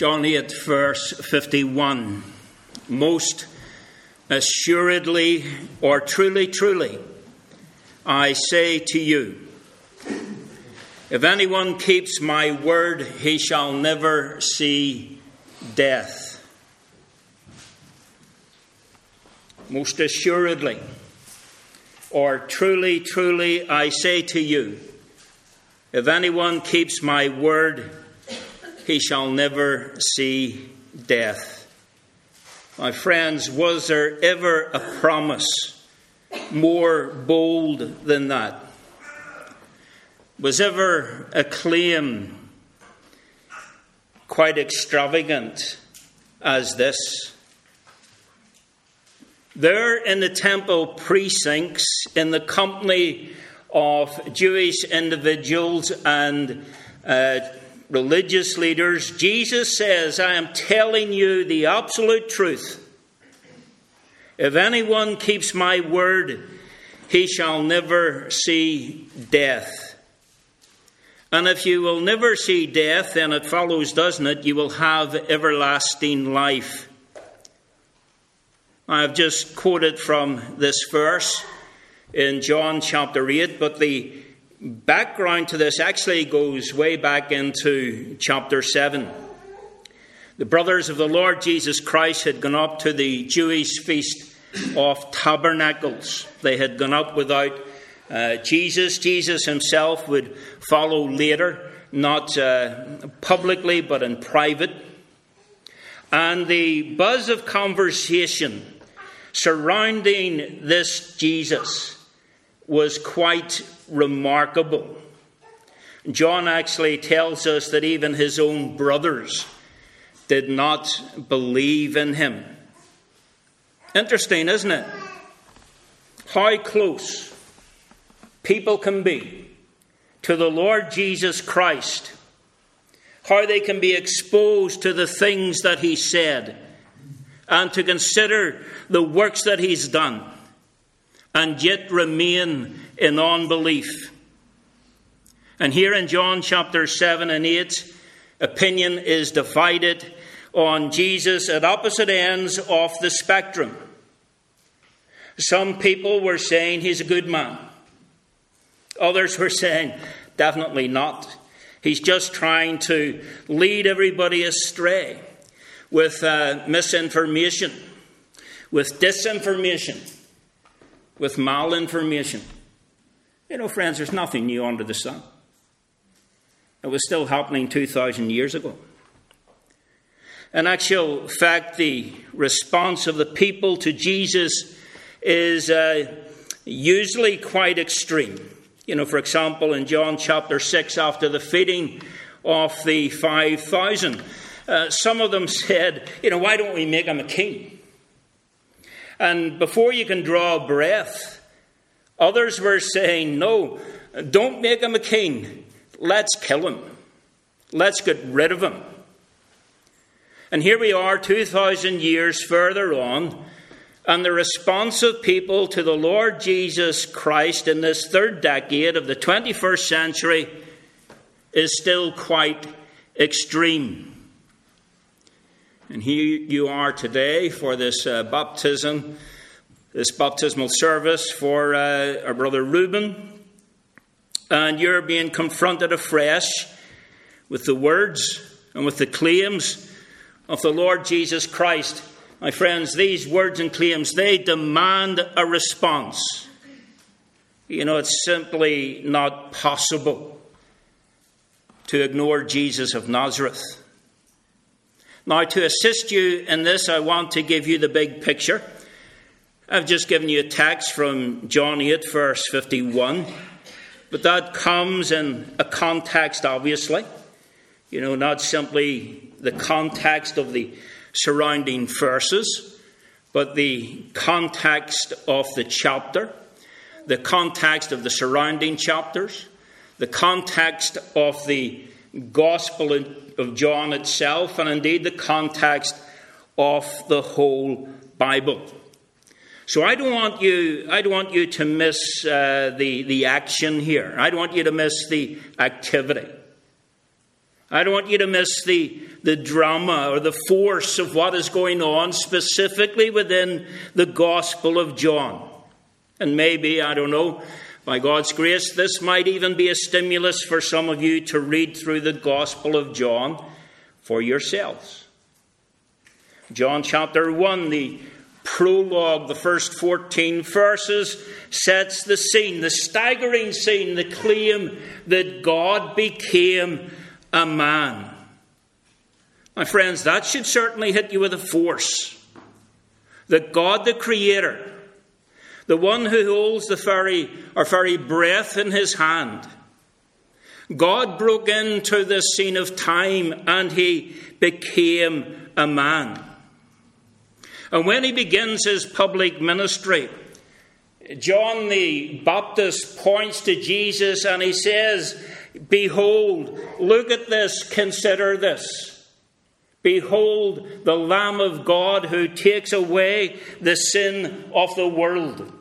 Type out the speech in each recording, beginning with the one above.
John 8, verse 51. Most assuredly, or truly, truly, I say to you, if anyone keeps my word, he shall never see death. Most assuredly, or truly, truly, I say to you, if anyone keeps my word, he shall never see death. My friends, was there ever a promise more bold than that? Was ever a claim quite extravagant as this? There in the temple precincts, in the company of Jewish individuals and uh, religious leaders, Jesus says, I am telling you the absolute truth. If anyone keeps my word, he shall never see death. And if you will never see death, then it follows, doesn't it? You will have everlasting life. I have just quoted from this verse in John chapter 8, but the background to this actually goes way back into chapter 7. The brothers of the Lord Jesus Christ had gone up to the Jewish feast of tabernacles. They had gone up without uh, Jesus. Jesus himself would follow later, not uh, publicly but in private. And the buzz of conversation surrounding this Jesus was quite remarkable. John actually tells us that even his own brothers did not believe in him. Interesting, isn't it? How close people can be to the Lord Jesus Christ, how they can be exposed to the things that he said, and to consider the works that he's done and yet remain in unbelief. And here in John chapter 7 and 8, opinion is divided on Jesus at opposite ends of the spectrum. Some people were saying he's a good man. Others were saying, definitely not. He's just trying to lead everybody astray with uh, misinformation, with disinformation with malinformation. You know, friends, there's nothing new under the sun. It was still happening 2,000 years ago. In actual fact, the response of the people to Jesus is uh, usually quite extreme. You know, for example, in John chapter 6, after the feeding of the 5,000, uh, some of them said, You know, why don't we make him a king? And before you can draw breath, others were saying, No, don't make him a king. Let's kill him. Let's get rid of him. And here we are, 2,000 years further on, and the response of people to the Lord Jesus Christ in this third decade of the 21st century is still quite extreme. And here you are today for this uh, baptism, this baptismal service for uh, our brother Reuben. And you're being confronted afresh with the words and with the claims of the Lord Jesus Christ. My friends, these words and claims, they demand a response. You know, it's simply not possible to ignore Jesus of Nazareth. Now, to assist you in this, I want to give you the big picture. I've just given you a text from John 8, verse 51, but that comes in a context, obviously. You know, not simply the context of the surrounding verses, but the context of the chapter, the context of the surrounding chapters, the context of the Gospel of John itself, and indeed the context of the whole Bible. So I don't want you, I don't want you to miss uh, the, the action here. I don't want you to miss the activity. I don't want you to miss the, the drama or the force of what is going on specifically within the Gospel of John. And maybe, I don't know, by God's grace, this might even be a stimulus for some of you to read through the Gospel of John for yourselves. John chapter 1, the prologue, the first 14 verses, sets the scene, the staggering scene, the claim that God became a man. My friends, that should certainly hit you with a force. That God the Creator, the one who holds the very, our very breath in his hand, God broke into this scene of time and he became a man. And when he begins his public ministry, John the Baptist points to Jesus and he says, Behold, look at this, consider this. Behold, the Lamb of God who takes away the sin of the world.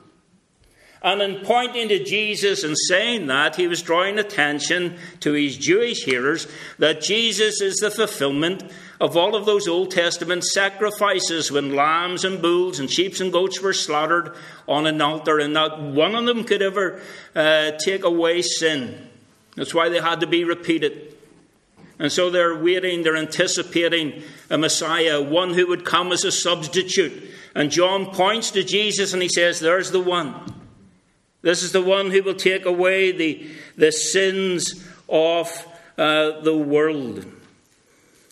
And in pointing to Jesus and saying that, he was drawing attention to his Jewish hearers that Jesus is the fulfillment of all of those Old Testament sacrifices when lambs and bulls and sheep and goats were slaughtered on an altar, and not one of them could ever uh, take away sin. That's why they had to be repeated. And so they're waiting, they're anticipating a Messiah, one who would come as a substitute. And John points to Jesus and he says, There's the one. This is the one who will take away the, the sins of uh, the world.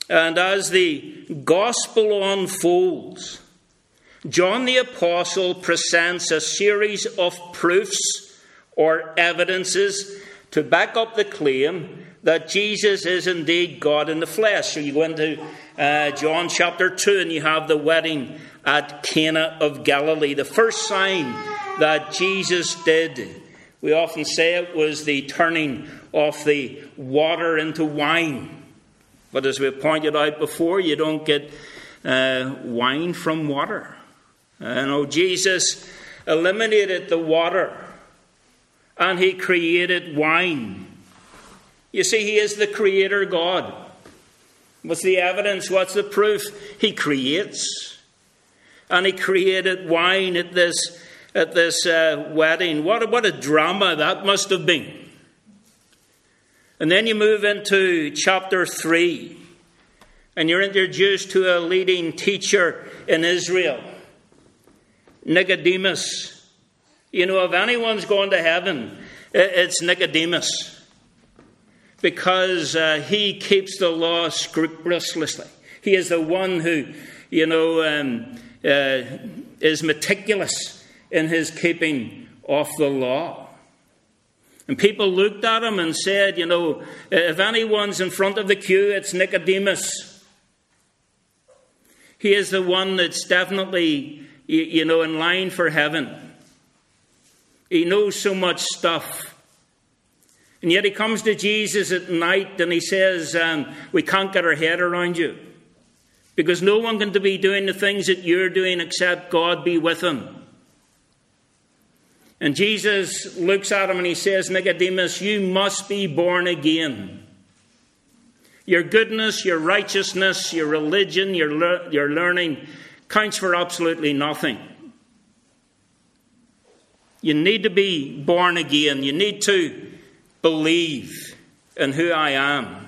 And as the gospel unfolds, John the Apostle presents a series of proofs or evidences to back up the claim that Jesus is indeed God in the flesh. So you go into uh, John chapter 2 and you have the wedding at Cana of Galilee, the first sign that Jesus did. We often say it was the turning of the water into wine. But as we pointed out before, you don't get uh, wine from water. Uh, know Jesus eliminated the water and he created wine. You see, he is the creator God. What's the evidence? What's the proof? He creates. And he created wine at this, at this uh, wedding. What a, what a drama that must have been. And then you move into chapter 3, and you're introduced to a leading teacher in Israel, Nicodemus. You know, if anyone's going to heaven, it's Nicodemus. Because uh, he keeps the law scrupulously. He is the one who, you know, um, uh, is meticulous in his keeping of the law. And people looked at him and said, you know, if anyone's in front of the queue, it's Nicodemus. He is the one that's definitely, you know, in line for heaven. He knows so much stuff. And yet he comes to Jesus at night and he says, um, We can't get our head around you. Because no one can be doing the things that you're doing except God be with him. And Jesus looks at him and he says, Nicodemus, you must be born again. Your goodness, your righteousness, your religion, your, le- your learning counts for absolutely nothing. You need to be born again. You need to believe in who I am.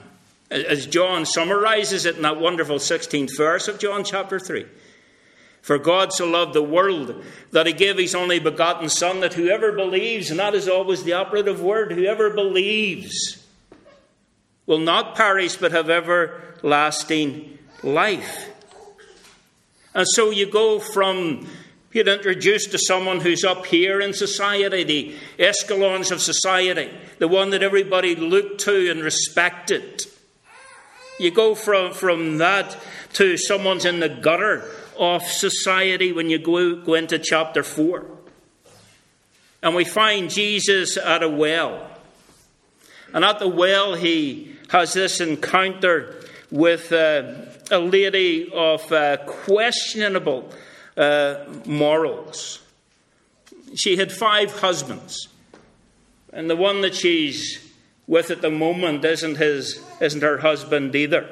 As John summarizes it in that wonderful 16th verse of John chapter 3. For God so loved the world that he gave his only begotten Son, that whoever believes, and that is always the operative word, whoever believes will not perish but have everlasting life. And so you go from being introduced to someone who's up here in society, the escalons of society, the one that everybody looked to and respected. You go from, from that to someone's in the gutter of society when you go, go into chapter 4. And we find Jesus at a well. And at the well, he has this encounter with uh, a lady of uh, questionable uh, morals. She had five husbands. And the one that she's with at the moment isn't, his, isn't her husband either.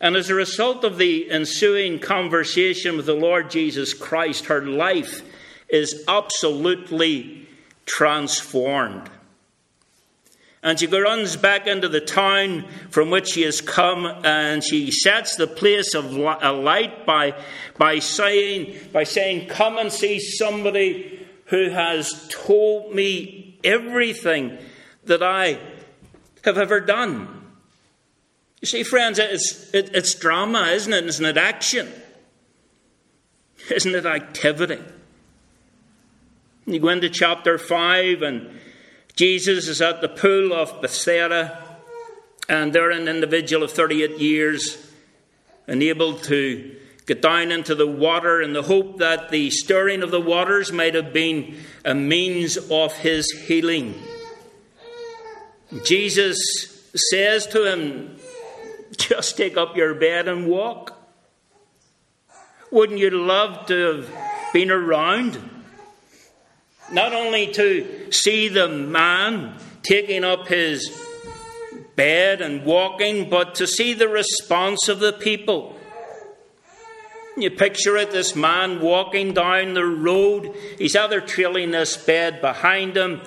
And as a result of the ensuing conversation with the Lord Jesus Christ, her life is absolutely transformed. And she runs back into the town from which she has come, and she sets the place of light by, by, saying, by saying, Come and see somebody who has told me everything that I have ever done. You see, friends, it's, it, it's drama, isn't it? Isn't it action? Isn't it activity? You go into chapter 5, and Jesus is at the pool of Bethsaida, and there an individual of 38 years, enabled to get down into the water in the hope that the stirring of the waters might have been a means of his healing. Jesus says to him, just take up your bed and walk. Wouldn't you love to have been around? Not only to see the man taking up his bed and walking, but to see the response of the people. You picture it this man walking down the road. He's either trailing this bed behind him,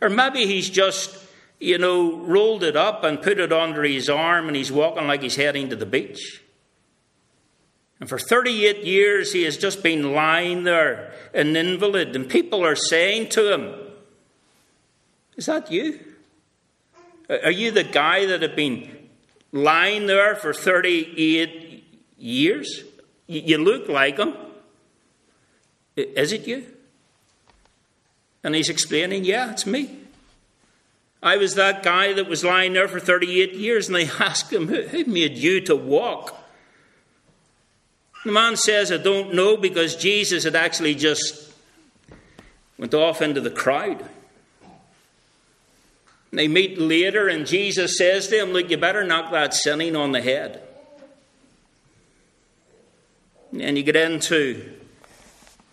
or maybe he's just you know, rolled it up and put it under his arm, and he's walking like he's heading to the beach. And for 38 years, he has just been lying there, an invalid, and people are saying to him, Is that you? Are you the guy that had been lying there for 38 years? You look like him. Is it you? And he's explaining, Yeah, it's me. I was that guy that was lying there for 38 years, and they asked him, Who made you to walk? The man says, I don't know, because Jesus had actually just went off into the crowd. They meet later, and Jesus says to him, Look, you better knock that sinning on the head. And you get into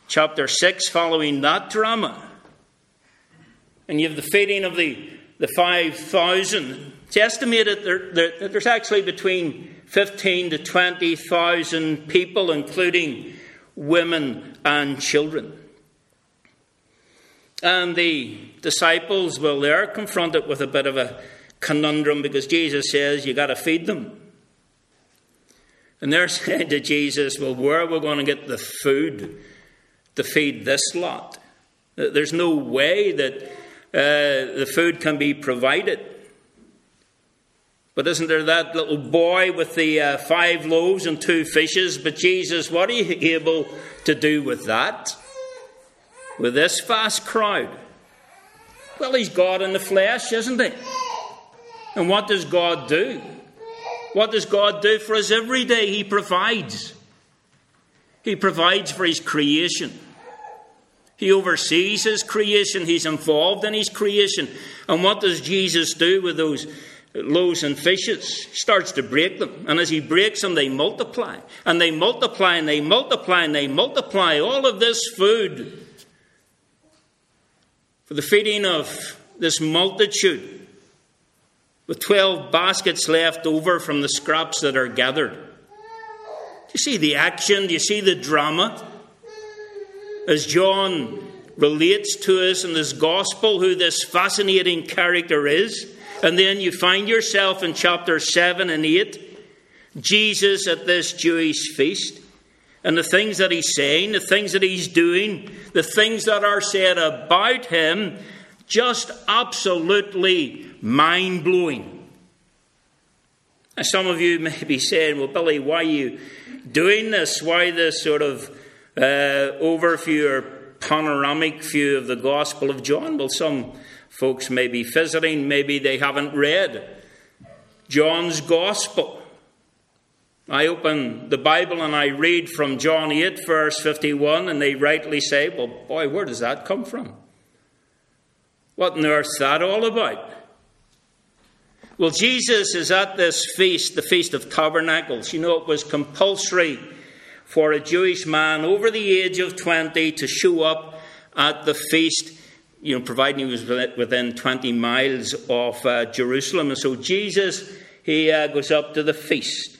chapter 6 following that drama. And you have the feeding of the the 5,000. It's estimated that there's actually between 15 to 20,000 people, including women and children. And the disciples, well, they're confronted with a bit of a conundrum because Jesus says you got to feed them. And they're saying to Jesus, well, where are we going to get the food to feed this lot? There's no way that uh, the food can be provided. But isn't there that little boy with the uh, five loaves and two fishes? But Jesus, what are you able to do with that? With this vast crowd? Well, he's God in the flesh, isn't he? And what does God do? What does God do for us every day? He provides. He provides for his creation. He oversees his creation, he's involved in his creation. And what does Jesus do with those loaves and fishes? He starts to break them. And as he breaks them, they multiply. And they multiply and they multiply and they multiply. All of this food for the feeding of this multitude with 12 baskets left over from the scraps that are gathered. Do you see the action? Do you see the drama? As John relates to us in this gospel who this fascinating character is. And then you find yourself in chapter 7 and 8, Jesus at this Jewish feast. And the things that he's saying, the things that he's doing, the things that are said about him, just absolutely mind blowing. some of you may be saying, well, Billy, why are you doing this? Why this sort of uh, overview or panoramic view of the Gospel of John. Well, some folks may be visiting, maybe they haven't read John's Gospel. I open the Bible and I read from John 8, verse 51, and they rightly say, Well, boy, where does that come from? What on earth's that all about? Well, Jesus is at this feast, the Feast of Tabernacles. You know, it was compulsory for a Jewish man over the age of 20 to show up at the feast you know, providing he was within 20 miles of uh, Jerusalem. And so Jesus, he uh, goes up to the feast.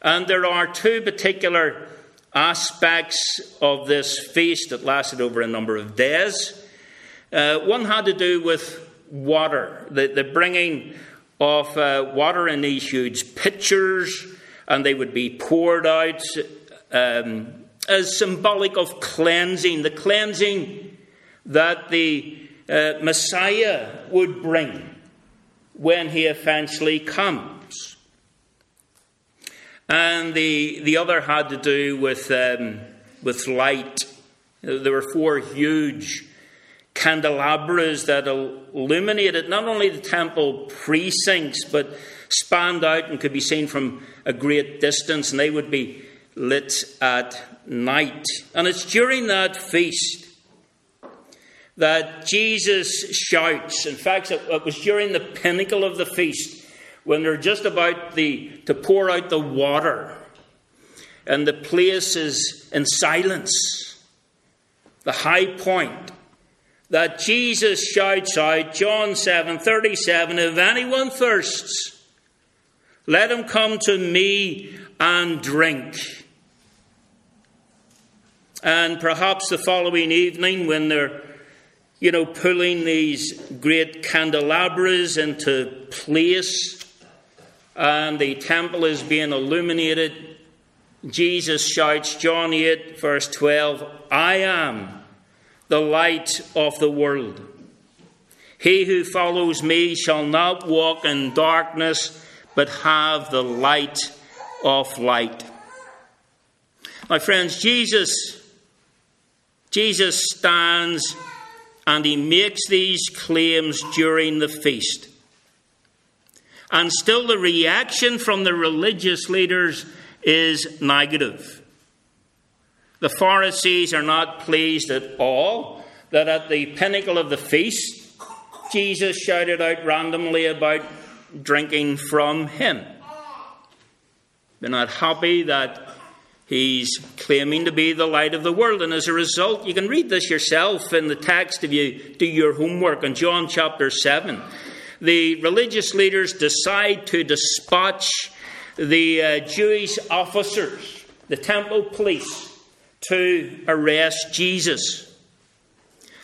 And there are two particular aspects of this feast that lasted over a number of days. Uh, one had to do with water, the, the bringing of uh, water in these huge pitchers, and they would be poured out um, as symbolic of cleansing, the cleansing that the uh, Messiah would bring when he eventually comes. And the, the other had to do with, um, with light. There were four huge candelabras that illuminated not only the temple precincts, but spanned out and could be seen from a great distance, and they would be lit at night. And it's during that feast that Jesus shouts. In fact, it was during the pinnacle of the feast when they're just about the, to pour out the water, and the place is in silence. The high point that Jesus shouts out, John 7 37, If anyone thirsts, let him come to me and drink. And perhaps the following evening, when they're, you know, pulling these great candelabras into place and the temple is being illuminated, Jesus shouts, John 8, verse 12, I am the light of the world. He who follows me shall not walk in darkness, but have the light of light. My friends, Jesus, Jesus stands and he makes these claims during the feast. And still the reaction from the religious leaders is negative. The Pharisees are not pleased at all that at the pinnacle of the feast, Jesus shouted out randomly about drinking from him. They're not happy that he's claiming to be the light of the world. And as a result, you can read this yourself in the text if you do your homework in John chapter 7. The religious leaders decide to dispatch the uh, Jewish officers, the temple police, to arrest Jesus.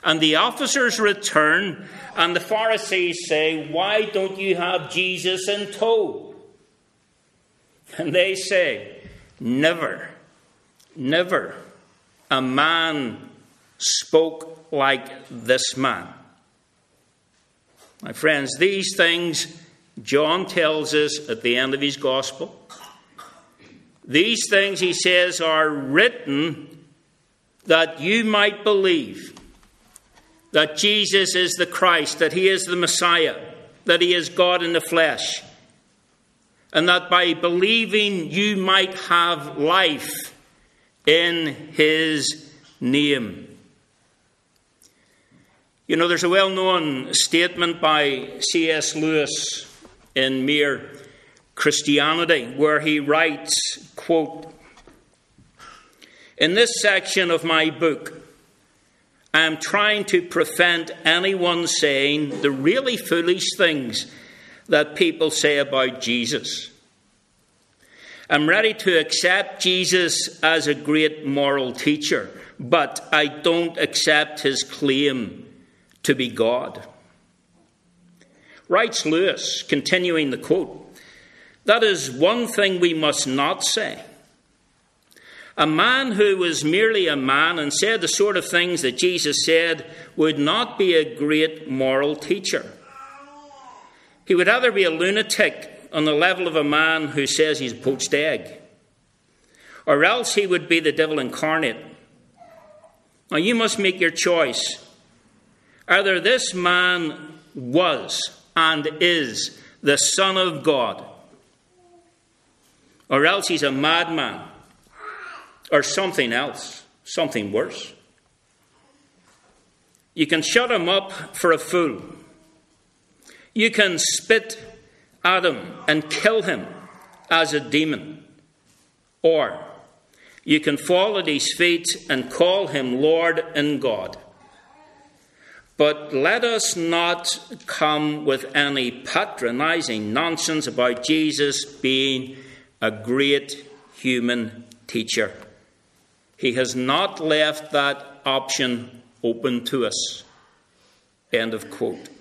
And the officers return, and the Pharisees say, Why don't you have Jesus in tow? And they say, Never, never a man spoke like this man. My friends, these things John tells us at the end of his gospel. These things, he says, are written that you might believe that Jesus is the Christ, that he is the Messiah, that he is God in the flesh, and that by believing you might have life in his name. You know, there's a well known statement by C.S. Lewis in Mere Christianity where he writes, quote, in this section of my book, I am trying to prevent anyone saying the really foolish things that people say about Jesus. I'm ready to accept Jesus as a great moral teacher, but I don't accept his claim to be God. Writes Lewis, continuing the quote, that is one thing we must not say. A man who was merely a man and said the sort of things that Jesus said would not be a great moral teacher. He would either be a lunatic on the level of a man who says he's a poached egg, or else he would be the devil incarnate. Now you must make your choice. Either this man was and is the Son of God, or else he's a madman or something else, something worse. You can shut him up for a fool. You can spit him and kill him as a demon. Or you can fall at his feet and call him Lord and God. But let us not come with any patronizing nonsense about Jesus being a great human teacher. He has not left that option open to us. End of quote.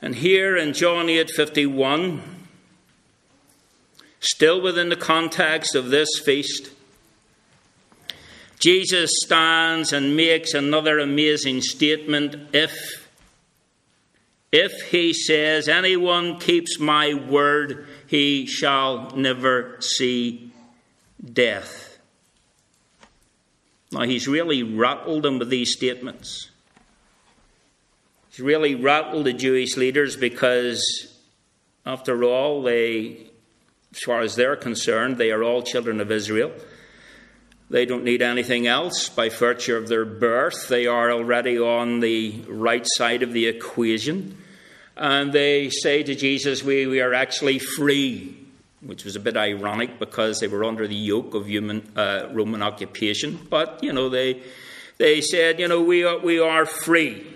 And here in John 8:51, still within the context of this feast, Jesus stands and makes another amazing statement if if he says anyone keeps my word he shall never see death. Now he's really rattled them with these statements. Really rattled the Jewish leaders because after all they as far as they're concerned they are all children of Israel. They don't need anything else by virtue of their birth. They are already on the right side of the equation. And they say to Jesus, We, we are actually free, which was a bit ironic because they were under the yoke of human, uh, Roman occupation. But, you know, they, they said, You know, we are, we are free.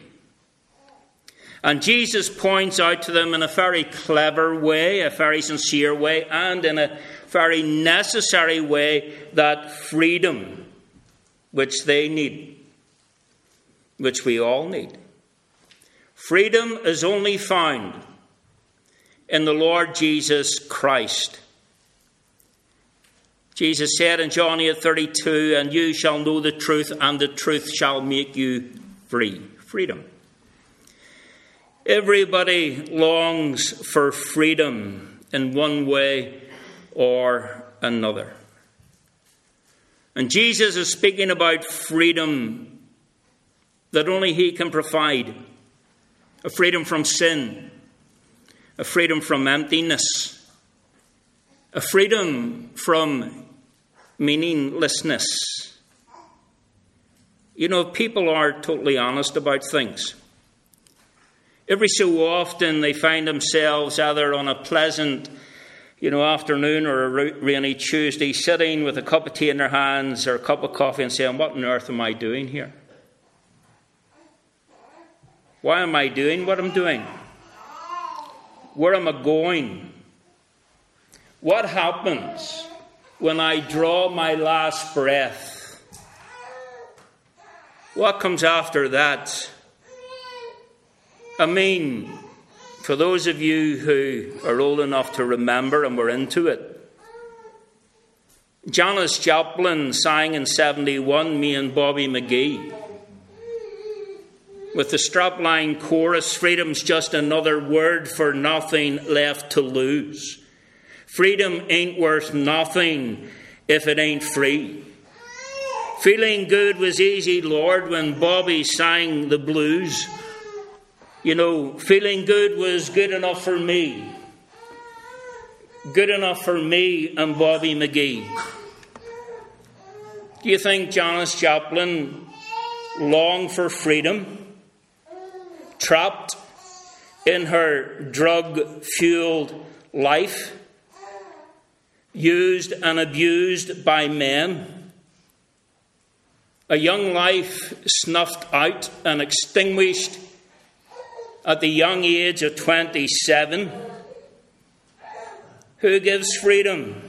And Jesus points out to them in a very clever way, a very sincere way, and in a very necessary way that freedom which they need, which we all need. Freedom is only found in the Lord Jesus Christ. Jesus said in John 8 32, And you shall know the truth, and the truth shall make you free. Freedom. Everybody longs for freedom in one way or another. And Jesus is speaking about freedom that only He can provide a freedom from sin, a freedom from emptiness, a freedom from meaninglessness. You know, people are totally honest about things. Every so often they find themselves either on a pleasant you know, afternoon or a rainy Tuesday, sitting with a cup of tea in their hands or a cup of coffee and saying, What on earth am I doing here? Why am I doing what I'm doing? Where am I going? What happens when I draw my last breath? What comes after that? I mean, for those of you who are old enough to remember and were into it, Janis Joplin sang in 71, me and Bobby McGee. With the strapline chorus, freedom's just another word for nothing left to lose. Freedom ain't worth nothing if it ain't free. Feeling good was easy, Lord, when Bobby sang the blues. You know, feeling good was good enough for me. Good enough for me and Bobby McGee. Do you think Janis Joplin longed for freedom? Trapped in her drug fueled life? Used and abused by men? A young life snuffed out and extinguished at the young age of 27 who gives freedom.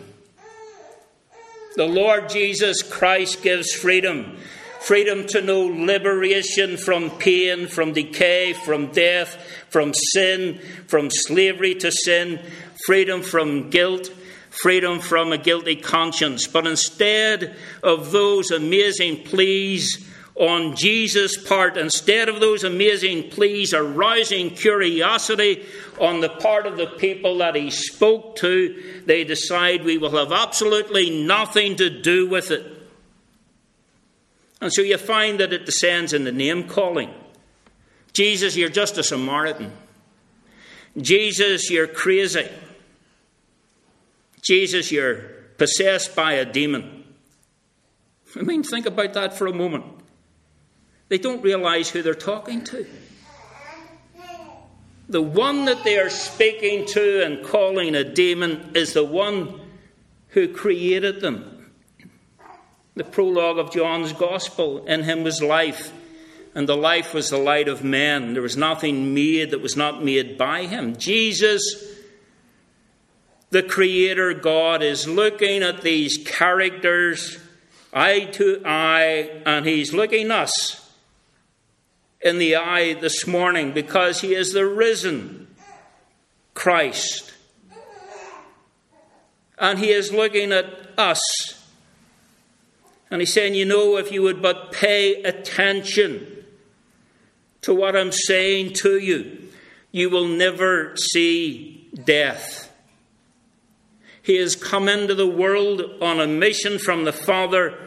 The Lord Jesus Christ gives freedom. Freedom to know liberation from pain, from decay, from death, from sin, from slavery to sin, freedom from guilt, freedom from a guilty conscience. But instead of those amazing pleas on Jesus' part, instead of those amazing pleas arousing curiosity on the part of the people that he spoke to, they decide we will have absolutely nothing to do with it. And so you find that it descends in the name calling. Jesus, you're just a Samaritan. Jesus, you're crazy. Jesus, you're possessed by a demon. I mean, think about that for a moment. They don't realize who they're talking to. The one that they are speaking to and calling a demon is the one who created them. The prologue of John's Gospel in him was life, and the life was the light of men. There was nothing made that was not made by him. Jesus, the Creator God, is looking at these characters eye to eye, and he's looking us in the eye this morning because he is the risen Christ. And he is looking at us. And he's saying, You know, if you would but pay attention to what I'm saying to you, you will never see death. He has come into the world on a mission from the Father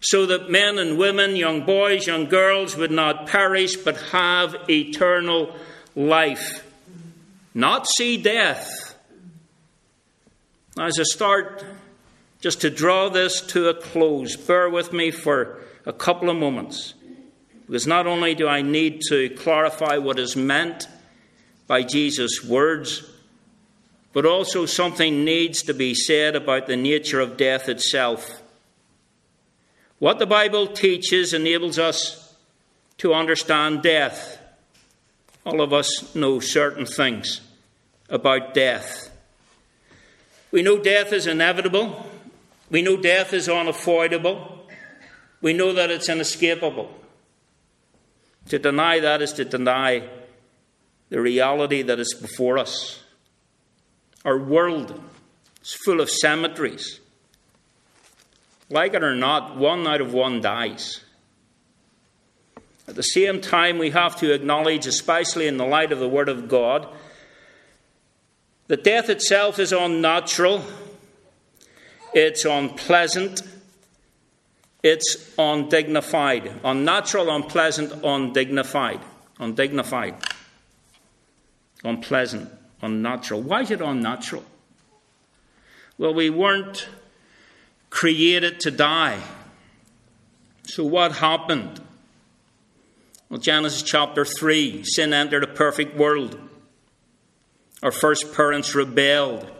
so that men and women, young boys, young girls would not perish but have eternal life, not see death. As I start just to draw this to a close, bear with me for a couple of moments. Because not only do I need to clarify what is meant by Jesus' words, but also something needs to be said about the nature of death itself. What the Bible teaches enables us to understand death. All of us know certain things about death. We know death is inevitable. We know death is unavoidable. We know that it's inescapable. To deny that is to deny the reality that is before us. Our world is full of cemeteries like it or not, one out of one dies. At the same time, we have to acknowledge, especially in the light of the Word of God, that death itself is unnatural, it's unpleasant, it's undignified. Unnatural, unpleasant, undignified. Undignified. Unpleasant, unnatural. Why is it unnatural? Well, we weren't created to die. So, what happened? Well, Genesis chapter 3 sin entered a perfect world. Our first parents rebelled.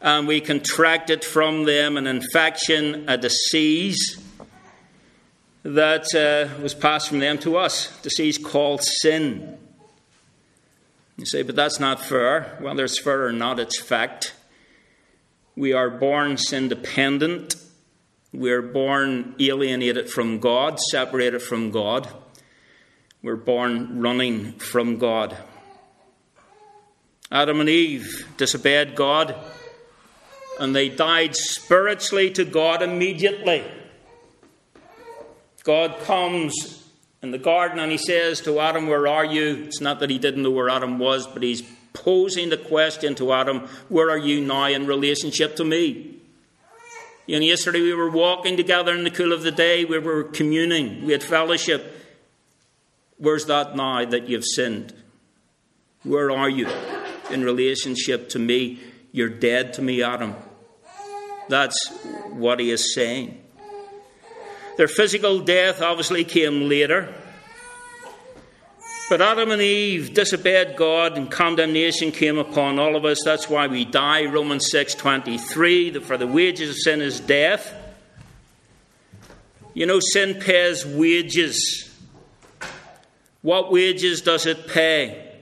And we contracted from them an infection, a disease that uh, was passed from them to us, disease called sin. You say, but that's not fair. Well, there's fair or not, it's fact. We are born sin dependent. We're born alienated from God, separated from God. We're born running from God. Adam and Eve disobeyed God, and they died spiritually to God immediately. God comes in the garden and he says to Adam, Where are you? It's not that he didn't know where Adam was, but he's posing the question to Adam, Where are you now in relationship to me? You know, yesterday we were walking together in the cool of the day, we were communing, we had fellowship. Where's that now that you've sinned? Where are you in relationship to me? You're dead to me, Adam. That's what he is saying. Their physical death obviously came later. But Adam and Eve disobeyed God and condemnation came upon all of us. That's why we die. Romans 6:23, for the wages of sin is death. You know sin pays wages. What wages does it pay?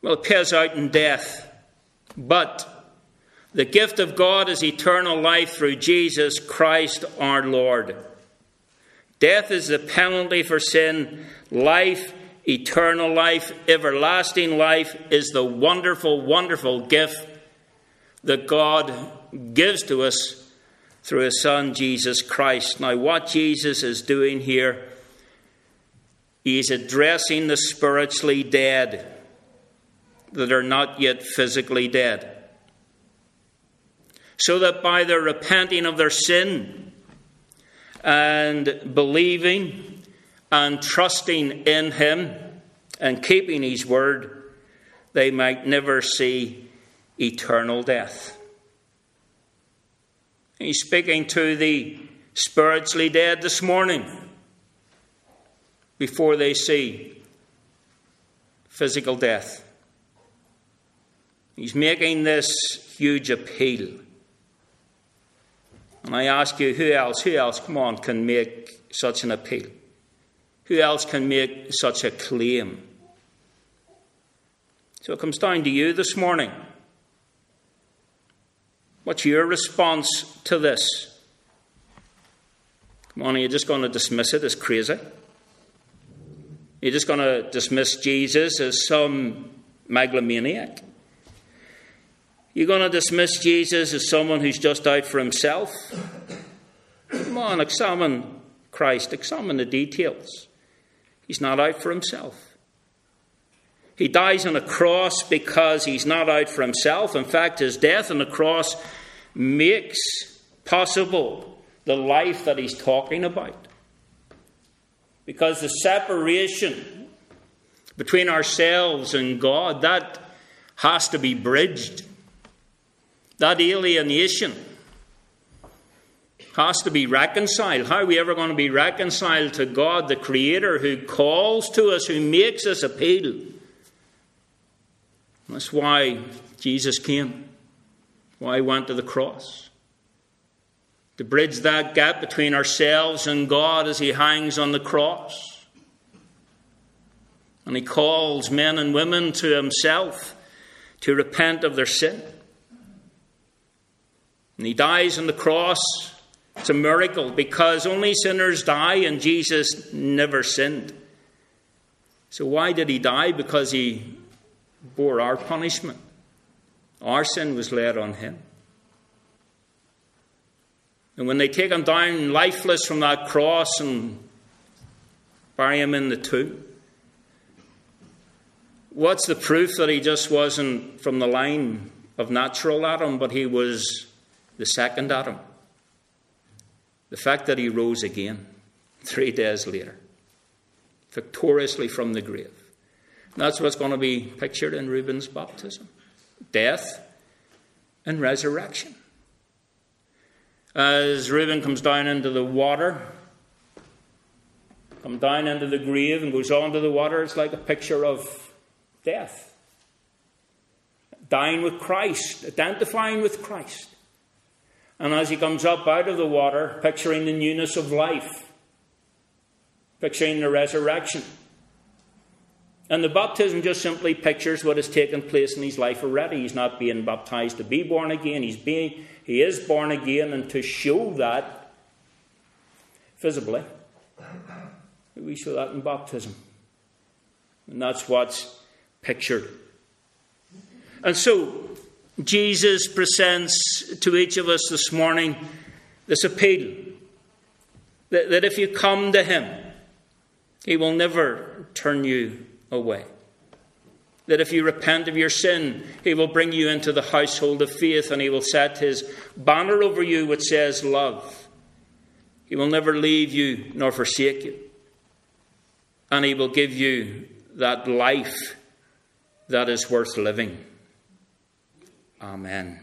Well, it pays out in death. But the gift of God is eternal life through Jesus Christ our Lord. Death is the penalty for sin. Life eternal life, everlasting life is the wonderful, wonderful gift that God gives to us through His Son, Jesus Christ. Now, what Jesus is doing here, He's addressing the spiritually dead that are not yet physically dead. So that by their repenting of their sin and believing and trusting in Him and keeping His word, they might never see eternal death. He's speaking to the spiritually dead this morning before they see physical death. He's making this huge appeal. And I ask you, who else, who else, come on, can make such an appeal? Who else can make such a claim? So it comes down to you this morning. What's your response to this? Come on, are you just going to dismiss it as crazy? You're just going to dismiss Jesus as some megalomaniac? You're going to dismiss Jesus as someone who's just out for himself? Come on, examine Christ, examine the details. He's not out for himself. He dies on a cross because he's not out for himself. In fact, his death on the cross makes possible the life that he's talking about. Because the separation between ourselves and God, that has to be bridged. That alienation has to be reconciled. How are we ever going to be reconciled to God, the Creator, who calls to us, who makes us appeal? That's why Jesus came, why he went to the cross. To bridge that gap between ourselves and God as he hangs on the cross. And he calls men and women to himself to repent of their sin. And he dies on the cross. It's a miracle because only sinners die and Jesus never sinned. So, why did he die? Because he bore our punishment. Our sin was laid on him. And when they take him down lifeless from that cross and bury him in the tomb, what's the proof that he just wasn't from the line of natural Adam, but he was the second Adam? The fact that he rose again three days later, victoriously from the grave. That's what's going to be pictured in Reuben's baptism death and resurrection. As Reuben comes down into the water, comes down into the grave and goes on to the water, it's like a picture of death. Dying with Christ, identifying with Christ. And as he comes up out of the water, picturing the newness of life, picturing the resurrection. And the baptism just simply pictures what has taken place in his life already. He's not being baptized to be born again, he's being, he is born again, and to show that visibly, we show that in baptism. And that's what's pictured. And so, Jesus presents to each of us this morning this appeal that, that if you come to Him, He will never turn you away. That if you repent of your sin, he will bring you into the household of faith and he will set his banner over you which says love. He will never leave you nor forsake you. And he will give you that life that is worth living. Amen.